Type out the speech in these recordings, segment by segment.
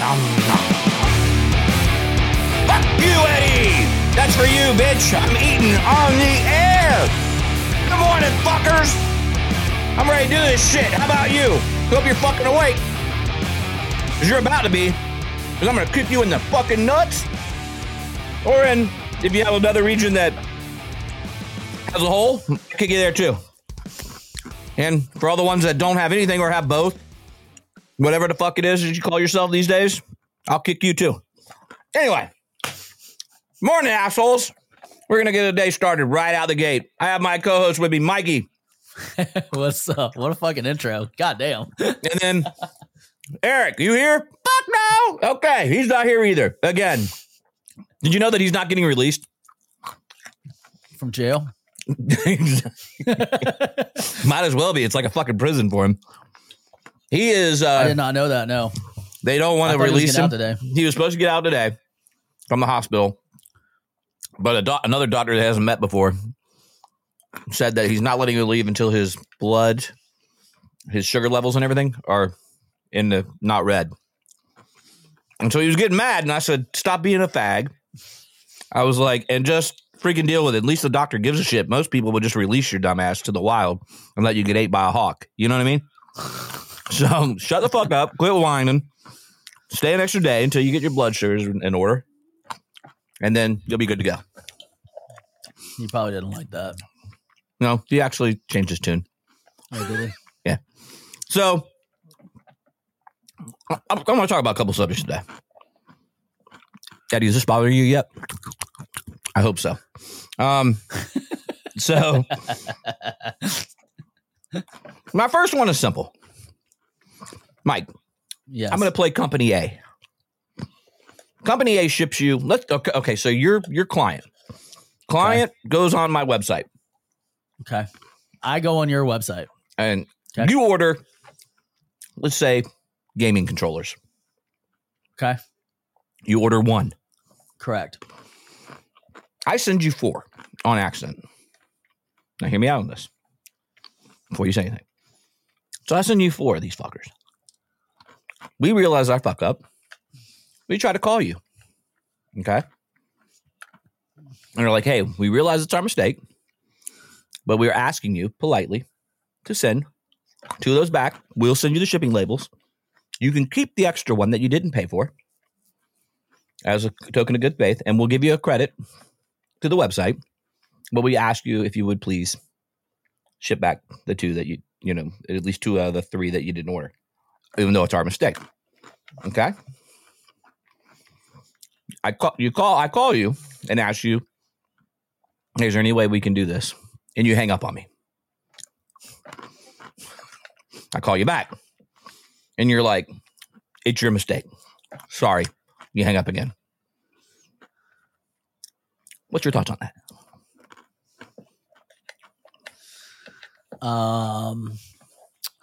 Nom, nom. Fuck you, Eddie! That's for you, bitch. I'm eating on the air. Good morning, fuckers. I'm ready to do this shit. How about you? Hope you're fucking awake. Because you're about to be. Because I'm going to kick you in the fucking nuts. Or in, if you have another region that has a hole, kick you there too. And for all the ones that don't have anything or have both, whatever the fuck it is that you call yourself these days, I'll kick you too. Anyway, morning, assholes. We're going to get a day started right out the gate. I have my co host with me, Mikey. What's up? What a fucking intro. God damn. And then Eric, you here? Fuck no. Okay, he's not here either. Again. Did you know that he's not getting released? From jail. Might as well be. It's like a fucking prison for him. He is. I Uh, did not know that. No. they don't want to thought he was release him out today. He was supposed to get out today from the hospital, but a doc- another doctor that hasn't met before said that he's not letting him leave until his blood, his sugar levels, and everything are in the not red. And so he was getting mad, and I said, "Stop being a fag." I was like, "And just freaking deal with it. At least the doctor gives a shit. Most people would just release your dumbass to the wild and let you get ate by a hawk. You know what I mean?" So shut the fuck up, quit whining, stay an extra day until you get your blood sugars in order, and then you'll be good to go. You probably didn't like that. No, he actually changed his tune. Oh, did he? Yeah. So I- I'm, going to talk about a couple subjects today. Eddie, is this bothering you yet? I hope so. Um, so my first one is simple. Mike, Yes. I'm going to play Company A. Company A ships you. Let's okay. Okay, so your your client, client goes on my website Okay. I go on your website. and Okay. you order, let's say, gaming controllers. Okay. You order one. Correct. I send you four on accident. Now, hear me out on this before you say anything. So I send you four of these fuckers. We realize our fuck up. We try to call you. Okay. And they're like, hey, we realize it's our mistake, but we're asking you politely to send two of those back. We'll send you the shipping labels. You can keep the extra one that you didn't pay for as a token of good faith, and we'll give you a credit to the website. But we ask you if you would please ship back the two that you, you know, at least two out of the three that you didn't order, even though it's our mistake. Okay. I call you call I call you and ask you, is there any way we can do this? And you hang up on me. I call you back. And you're like, it's your mistake. Sorry. You hang up again. What's your thoughts on that? Um,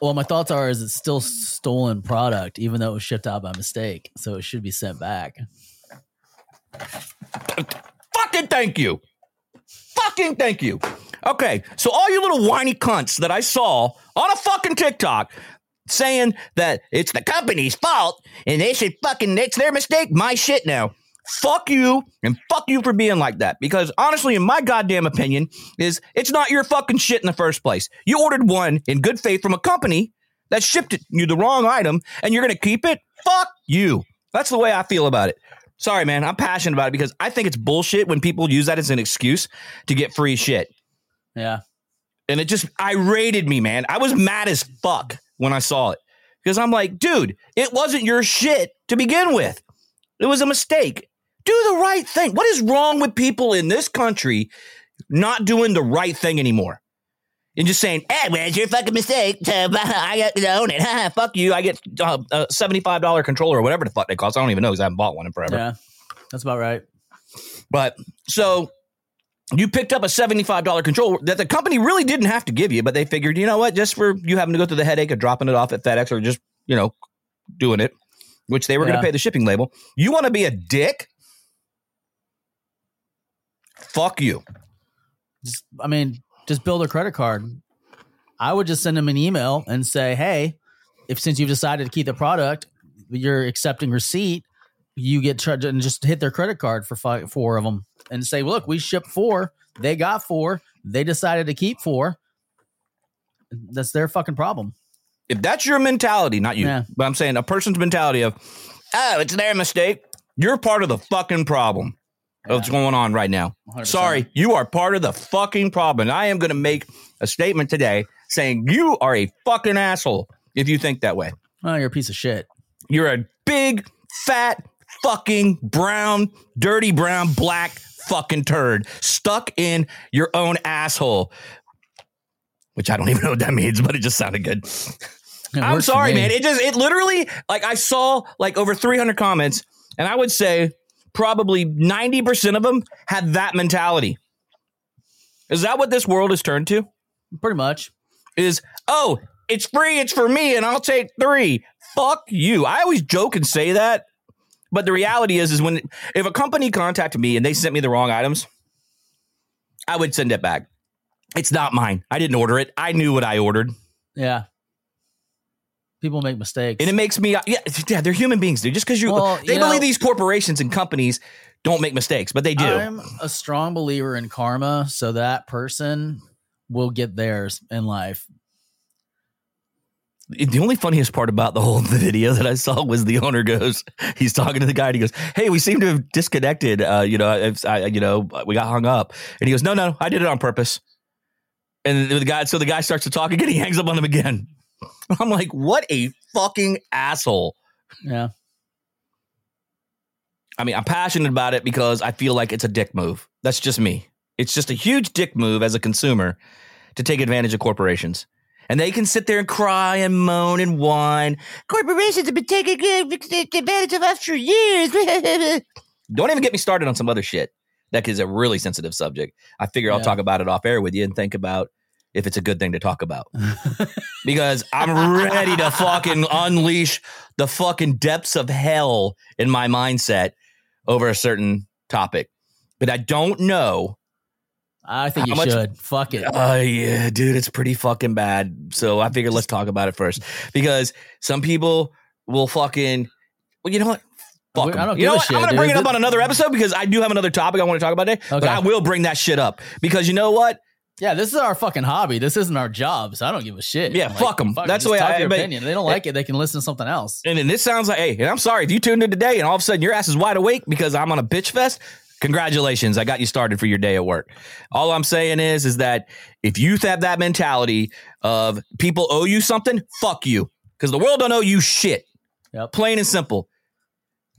well, my thoughts are is it's still stolen product, even though it was shipped out by mistake. So it should be sent back. Fucking thank you. Fucking thank you. Okay, so all you little whiny cunts that I saw on a fucking TikTok saying that it's the company's fault and they should fucking, it's their mistake, my shit now. Fuck you and fuck you for being like that. Because honestly, in my goddamn opinion, is it's not your fucking shit in the first place. You ordered one in good faith from a company that shipped it, you the wrong item and you're gonna keep it? Fuck you. That's the way I feel about it. Sorry, man. I'm passionate about it because I think it's bullshit when people use that as an excuse to get free shit. Yeah. And it just irated me, man. I was mad as fuck when I saw it because I'm like, dude, it wasn't your shit to begin with. It was a mistake. Do the right thing. What is wrong with people in this country not doing the right thing anymore? And just saying, hey, well, it's your fucking mistake. I got to own it. fuck you. I get uh, a $75 controller or whatever the fuck they cost. I don't even know because I haven't bought one in forever. Yeah. That's about right. But so you picked up a $75 controller that the company really didn't have to give you, but they figured, you know what, just for you having to go through the headache of dropping it off at FedEx or just, you know, doing it, which they were going to pay the shipping label. You want to be a dick? Fuck you. Just, I mean, just build a credit card. I would just send them an email and say, hey, if since you've decided to keep the product, you're accepting receipt, you get charged and just hit their credit card for five, four of them and say, "Look, we shipped four. They got four. They decided to keep four. That's their fucking problem." If that's your mentality, not you, Yeah. but I'm saying a person's mentality of, oh, it's their mistake. You're part of the fucking problem what's going on right now. 100%. Sorry, you are part of the fucking problem. And I am going to make a statement today saying you are a fucking asshole if you think that way. Oh, you're a piece of shit. You're a big, fat, fucking brown, dirty brown, black fucking turd stuck in your own asshole. Which I don't even know what that means, but it just sounded good. It I'm sorry, man. It just, it literally, like, I saw like over 300 comments, and I would say probably 90% of them had that mentality. Is that what this world has turned to? Pretty much. is oh it's free it's for me and i'll take three fuck you i always joke and say that but the reality is is when if a company contacted me and they sent me the wrong items i would send it back it's not mine i didn't order it i knew what i ordered Yeah. People make mistakes. and it makes me yeah, yeah they're human beings dude just because you Well, they you believe know- these corporations and companies don't make mistakes but they do I'm a strong believer in karma, so that person will get theirs in life. The only funniest part about the whole video that I saw was the owner goes, he's talking to the guy and he goes, "Hey, we seem to have disconnected. Uh, you know, if I, you know, we got hung up." And he goes, "No, no, I did it on purpose." And the guy, so the guy starts to talk again. He hangs up on him again. I'm like, what a fucking asshole. Yeah. I mean, I'm passionate about it because I feel like it's a dick move. That's just me. It's just a huge dick move as a consumer to take advantage of corporations. And they can sit there and cry and moan and whine. Corporations have been taking advantage of us for years. Don't even get me started on some other shit. That is a really sensitive subject. I figure I'll talk about it off air with you and think about if it's a good thing to talk about. because I'm ready to fucking unleash the fucking depths of hell in my mindset over a certain topic. But I don't know. I think you much- should. Fuck it. Oh yeah, dude, it's pretty fucking bad. So I figured let's talk about it first because some people will fucking. Well, you know what? Fuck I don't you know what? shit, I'm gonna dude. bring it up on another episode because I do have another topic I want to talk about today. But I will bring that shit up because you know what? Yeah, this is our fucking hobby. This isn't our job, so I don't give a shit. Yeah, fuck 'em. That's the way I- your but- opinion. If they don't like it, they can listen to something else. And then this sounds like, hey, and I'm sorry if you tuned in today and all of a sudden your ass is wide awake because I'm on a bitch fest. Congratulations, I got you started for your day at work. All I'm saying is, is that if you have that mentality of people owe you something, fuck you, because the world don't owe you shit. Yep. Plain and simple.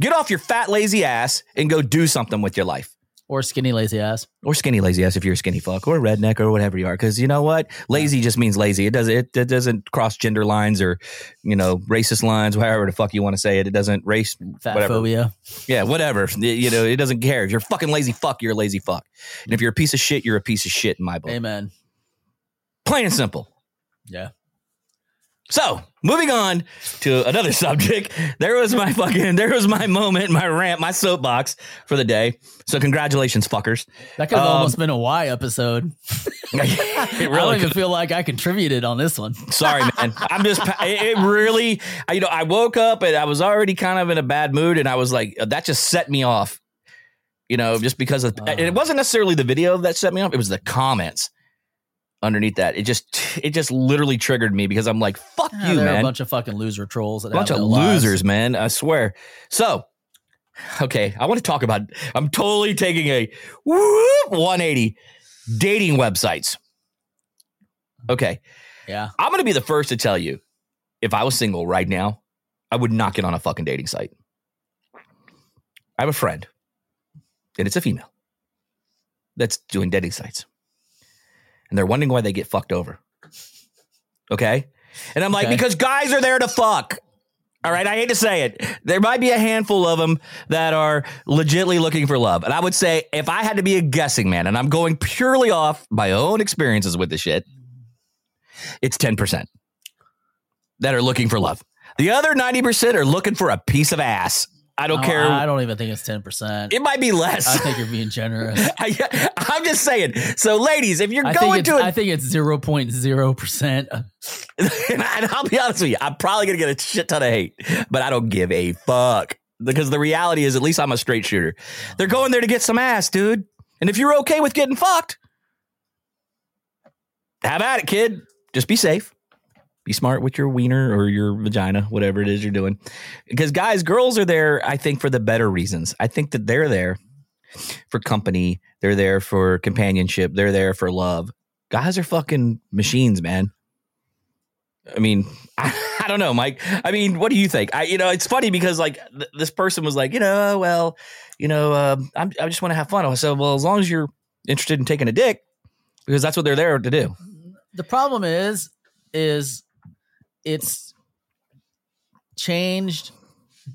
Get off your fat lazy ass and go do something with your life. Or skinny lazy ass. Or skinny lazy ass if you're a skinny fuck, or redneck, or whatever you are. Because you know what, lazy just means lazy. It doesn't. It, it doesn't cross gender lines or, you know, racist lines. However the fuck you want to say it. It doesn't race. Fat Whatever. phobia. Yeah, whatever. Y- You know, it doesn't care. If you're a fucking lazy fuck, you're a lazy fuck. And if you're a piece of shit, you're a piece of shit in my book. Amen. Plain and simple. Yeah. So, moving on to another subject. There was my fucking, there was my moment, my rant, my soapbox for the day. So, congratulations, fuckers. That could have Um, almost been a Y episode. it I don't really even feel like I contributed on this one. Sorry, man. I'm just, it it really, I- you know, I woke up and I was already kind of in a bad mood and I was like, that just set me off. You know, just because of, and it wasn't necessarily the video that set me off, it was the comments underneath that. It just, it just literally triggered me because I'm like, fuck Yeah, you, they're a bunch of fucking loser trolls. A bunch of lives. losers, man. I swear. So, okay, I want to talk about. I'm totally taking a whoop 180 dating websites. Okay, Yeah. I'm going to be the first to tell you if I was single right now, I would not get on a fucking dating site. I have a friend, and it's a female that's doing dating sites. And they're wondering why they get fucked over. Okay? And I'm like, Okay. because guys are there to fuck. All right, I hate to say it. There might be a handful of them that are legitly looking for love. And I would say if I had to be a guessing man, and I'm going purely off my own experiences with this shit, it's 10% that are looking for love. The other 90% are looking for a piece of ass. I don't Oh, care. I don't even think it's ten percent. it might be less. I think you're being generous. I, I'm just saying. So, ladies, if you're I going to I think it's zero point zero percent. and I'll be honest with you, I'm probably gonna get a shit ton of hate, but I don't give a fuck because the reality is, at least I'm a straight shooter. They're going there to get some ass, dude. And if you're okay with getting fucked, have at it, kid. Just be safe. Be smart with your wiener or your vagina, whatever it is you're doing. Because guys, girls are there, I think, for the better reasons. I think that they're there for company. They're there for companionship. They're there for love. Guys are fucking machines, man. I mean, I, I don't know, Mike. I mean, what do you think? I, you know, it's funny because like th- this person was like, you know, well, you know, uh, I just want to have fun. I said, well, as long as you're interested in taking a dick, because that's what they're there to do. The problem is, is it's changed.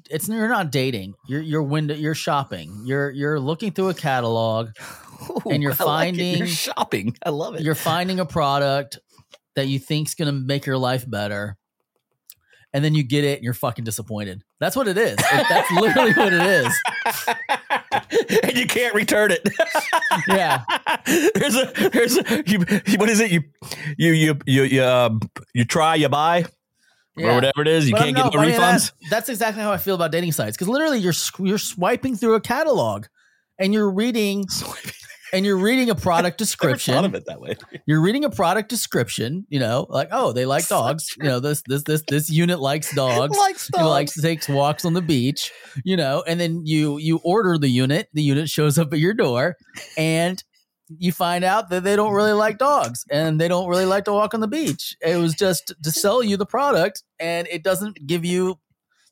It's you're not dating. You're you're window. You're shopping. You're you're looking through a catalog. And you're I like finding- You're shopping. I love it. You're finding a product that you think's gonna make your life better, and then you get it and you're fucking disappointed. That's what it is. That's literally what it is. and you can't return it. Yeah. there's a there's a you, what is it? You you you you you, uh, you try you buy or whatever it is. You But can't I'm get no refunds. that- that's exactly how I feel about dating sites because literally you're you're swiping through a catalog and you're reading and you're reading a product description. thought of it that way. You're reading a product description. You know, like oh they like dogs. You know this this this this unit likes dogs. Likes He likes to take walks on the beach. You know, and then you you order the unit. The unit shows up at your door, and you find out that they don't really like dogs and they don't really like to walk on the beach. It was just to sell you the product and it doesn't give you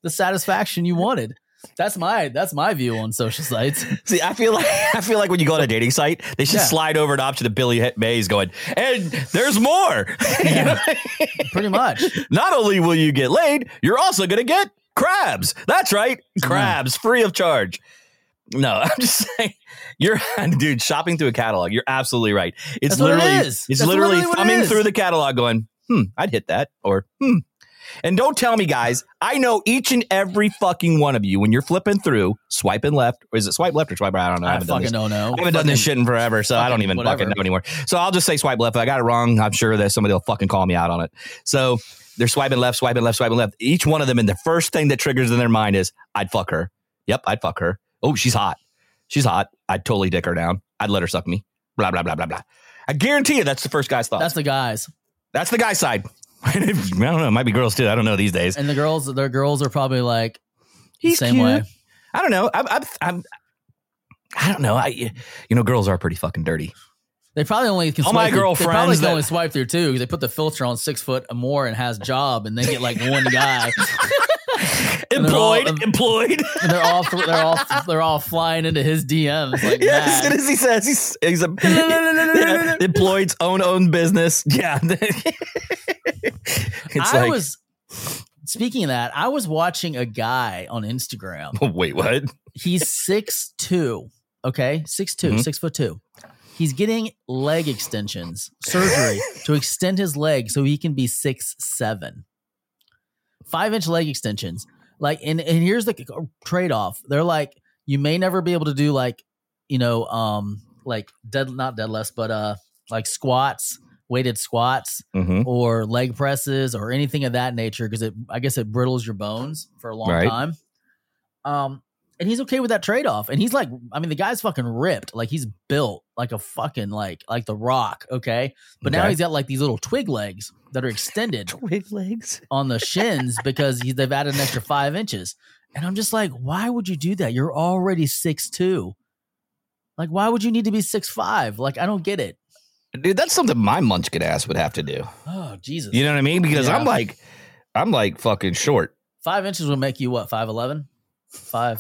the satisfaction you wanted. That's my that's my view on social sites. See, I feel like I feel like when you go on a dating site, they should Yeah. slide over an option of Billy Mays going, and there's more. Know? Pretty much. Not only will you get laid, you're also going to get crabs. That's right, crabs free of charge. No, I'm just saying, you're dude shopping through a catalog. You're absolutely right. It's That's it literally it's That's literally literally it thumbing through the catalog, going, hmm, I'd hit that, or hmm. And don't tell me, guys. I know each and every fucking one of you when you're flipping through, swiping left, or is it swipe left or swipe right? I don't know. I I haven't done fucking this. don't know. I haven't done this shit in forever, so I don't even whatever. fucking know anymore. So I'll just say swipe left. If I got it wrong, I'm sure that somebody will fucking call me out on it. So they're swiping left, swiping left, swiping left. Each one of them, and the first thing that triggers in their mind is, I'd fuck her. Yep, I'd fuck her. Oh, she's hot. She's hot. I'd totally dick her down. I'd let her suck me. Blah, blah, blah, blah, blah. I guarantee you that's the first guy's thought. That's That's, the guys. That's the guy's side. I don't know. It might be girls too. I don't know these days. And the girls, their girls are probably like He's same cute. way. I don't know. I'm, I'm, I'm, I don't know. I, you know, girls are pretty fucking dirty. They probably only can All swipe my through- they probably girlfriends can that- only swipe through two because they put the filter on six foot or more and has job and they get like one guy They're all- employed, employed. they're all they're all they're all flying into his DMs like Yeah, as soon as he says he's he's a yeah, employed's own own business. Yeah, it's I like was speaking of that. I was watching a guy on Instagram. wait, what? He's six two. Okay, six two, Mhm. six foot two. He's getting leg extensions, surgery to extend his leg so he can be six seven. Five inch leg extensions. Like, and, and here's the trade off. They're like, you may never be able to do like, you know, um, like dead, not deadlifts, but uh, like squats, weighted squats, Mm-hmm. or leg presses or anything of that nature because it I guess it brittles your bones for a long Right. time. Um and he's okay with that trade-off. And he's like, I mean, the guy's fucking ripped. Like he's built like a fucking like like the rock, okay? But now Okay. he's got like these little twig legs that are extended Twig legs. on the shins because he, they've added an extra five inches. And I'm just like, why would you do that? You're already six two. Like, why would you need to be six five? Like, I don't get it. Dude, that's something my munchkin ass would have to do. Oh, Jesus. You know what I mean? Because Yeah. I'm like, I'm like fucking short. Five inches would make you what? Five eleven, five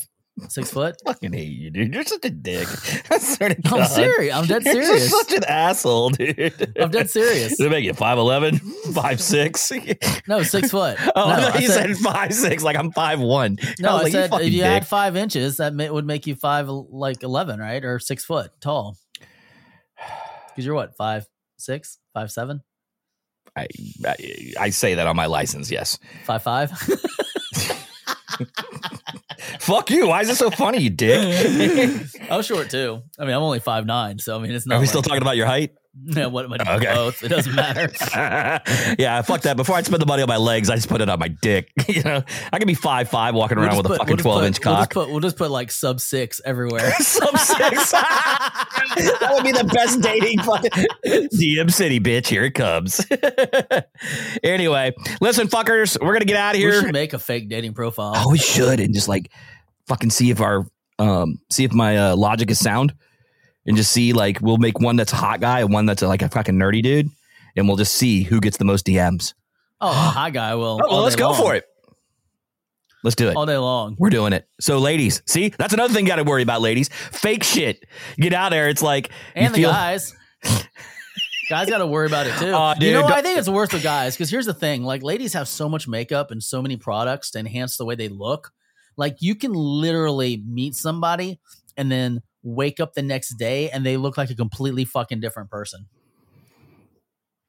six foot. Fucking hate you, dude. You're such a dick. I swear to I'm serious. I'm dead serious. You're such an asshole, dude. I'm dead serious. They make you 5'11, 5'6. No, six foot. Oh, no, I thought I you said, said, five six, like I'm five one. no. I like, said fucking if you dick. add five inches, that ma- would make you five like eleven, right, or six foot tall. Because you're what five six, five seven, I, I I say that on my license. Yes. five five. Fuck you. Why is it so funny, you dick? I'm short too. I mean, I'm only five nine, so I mean, it's not. Are we still talking about your height? Yeah, what am I doing? Okay. Both. It doesn't matter. yeah, fuck that. Before I spend the money on my legs, I just put it on my dick. you know, I can be five five walking around with a We'll just fucking put- twelve we'll inch put- We'll just, cock. put, we'll just put like sub six everywhere. Sub six. that would be the best dating fucking DM City, bitch. Here it comes. anyway, listen, fuckers, we're gonna get out of we here. should make a fake dating profile. Oh, we should, and just like fucking see if our um see if my uh, logic is sound, and just see like we'll make one that's a hot guy and one that's like a fucking nerdy dude, and we'll just see who gets the most DMs. Oh, hi guy. Well, Oh, well, let's go for it. Let's do it. all day long. We're doing it. So, ladies, see, that's another thing you got to worry about, ladies. Fake shit. Get out there. It's like And the feel- guys. guys got to worry about it too. Aw, you know, what? I think it's worse with guys because here's the thing: like, ladies have so much makeup and so many products to enhance the way they look. Like, you can literally meet somebody and then wake up the next day and they look like a completely fucking different person.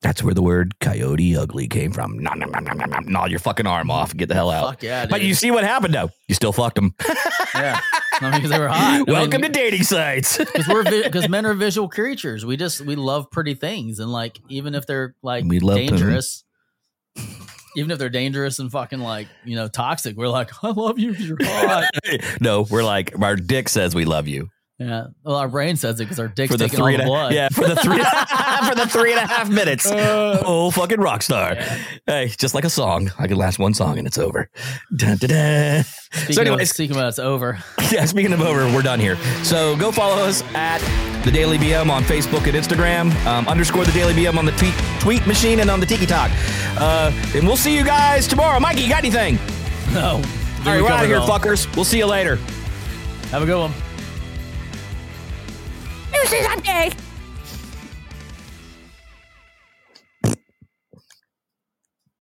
That's where the word coyote ugly came from. Nom, nom, nom, nom, nom, nom. Gnaw your fucking arm off and get the hell out. Fuck yeah, dude. But you see what happened though? You still fucked them. yeah, I mean, because they were hot. Welcome to dating sites. because we're because men are visual creatures. We just we love pretty things, and like even if they're like We love dangerous, even if they're dangerous and fucking like you know toxic, we're like I love you you're hot. no, we're like our dick says we love you yeah, well, our brain says it because our dick's for the taking all three the and a, blood. yeah for the three for the three and a half minutes. Uh, oh, fucking rock star. Hey, just like a song. I could last one song and it's over. Dun, dun, dun. speaking, So of, anyways- speaking about it's over. yeah, speaking of over, we're done here. So go follow us at the Daily BM on Facebook and Instagram. Um, underscore the Daily BM on the tweet tweet machine and on the Tiki Talk. Uh, and we'll see you guys tomorrow. Mikey, you got anything? No, All right, we're out of here, fuckers. We'll see you later. Have a good one. News is on day.